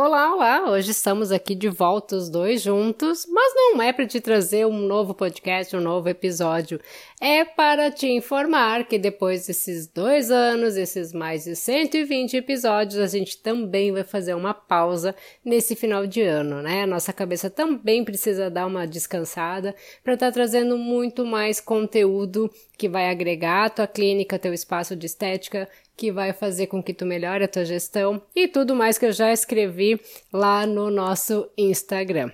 Olá, olá! Hoje estamos aqui de volta os dois juntos, mas não é para te trazer um novo podcast, um novo episódio. É para te informar que depois desses dois anos, esses mais de 120 episódios, a gente também vai fazer uma pausa nesse final de ano, né? Nossa cabeça também precisa dar uma descansada para estar tá trazendo muito mais conteúdo que vai agregar a tua clínica, teu espaço de estética que vai fazer com que tu melhore a tua gestão e tudo mais que eu já escrevi lá no nosso Instagram.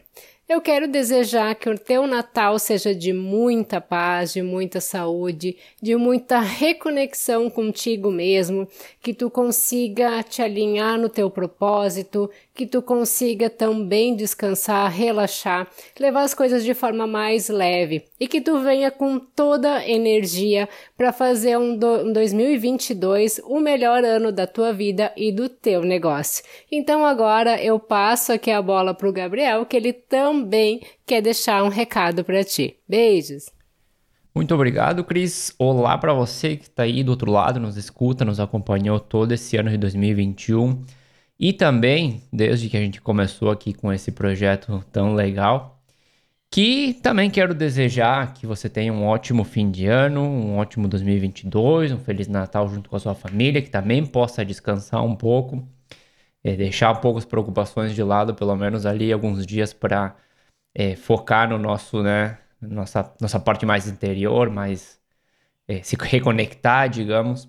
Eu quero desejar que o teu Natal seja de muita paz, de muita saúde, de muita reconexão contigo mesmo, que tu consiga te alinhar no teu propósito, que tu consiga também descansar, relaxar, levar as coisas de forma mais leve e que tu venha com toda a energia para fazer um, do, um 2022 o melhor ano da tua vida e do teu negócio. Então agora eu passo aqui a bola para o Gabriel, que ele também quer deixar um recado para ti. Beijos! Muito obrigado, Cris. Olá para você que está aí do outro lado, nos escuta, nos acompanhou todo esse ano de 2021. E também, desde que a gente começou aqui com esse projeto tão legal, que também quero desejar que você tenha um ótimo fim de ano, um ótimo 2022, um Feliz Natal junto com a sua família, que também possa descansar um pouco, é, deixar um pouco as preocupações de lado, pelo menos ali alguns dias para é, focar no nosso, né, nossa, nossa parte mais interior, mais é, se reconectar, digamos.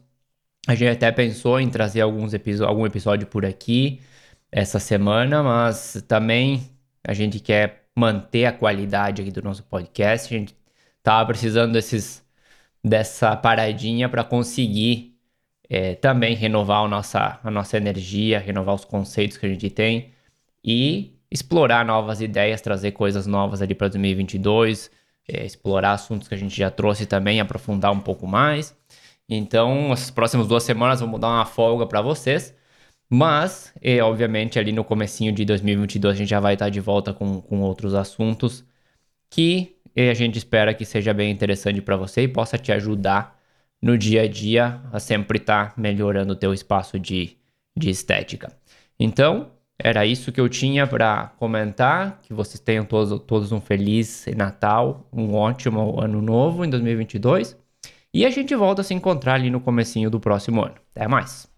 A gente até pensou em trazer alguns algum episódio por aqui essa semana, mas também a gente quer manter a qualidade aqui do nosso podcast. A gente tava precisando desses, dessa paradinha para conseguir é, também renovar a nossa, a nossa energia, renovar os conceitos que a gente tem e explorar novas ideias, trazer coisas novas ali para 2022, é, explorar assuntos que a gente já trouxe também, aprofundar um pouco mais. Então, as próximas duas semanas vamos dar uma folga para vocês. Mas, e, obviamente, ali no comecinho de 2022 a gente já vai estar de volta com, com outros assuntos que a gente espera que seja bem interessante para você e possa te ajudar no dia a dia a sempre estar melhorando o teu espaço de, de estética. Então, era isso que eu tinha para comentar. Que vocês tenham todos, todos um feliz Natal, um ótimo ano novo em 2022. E a gente volta a se encontrar ali no comecinho do próximo ano. Até mais!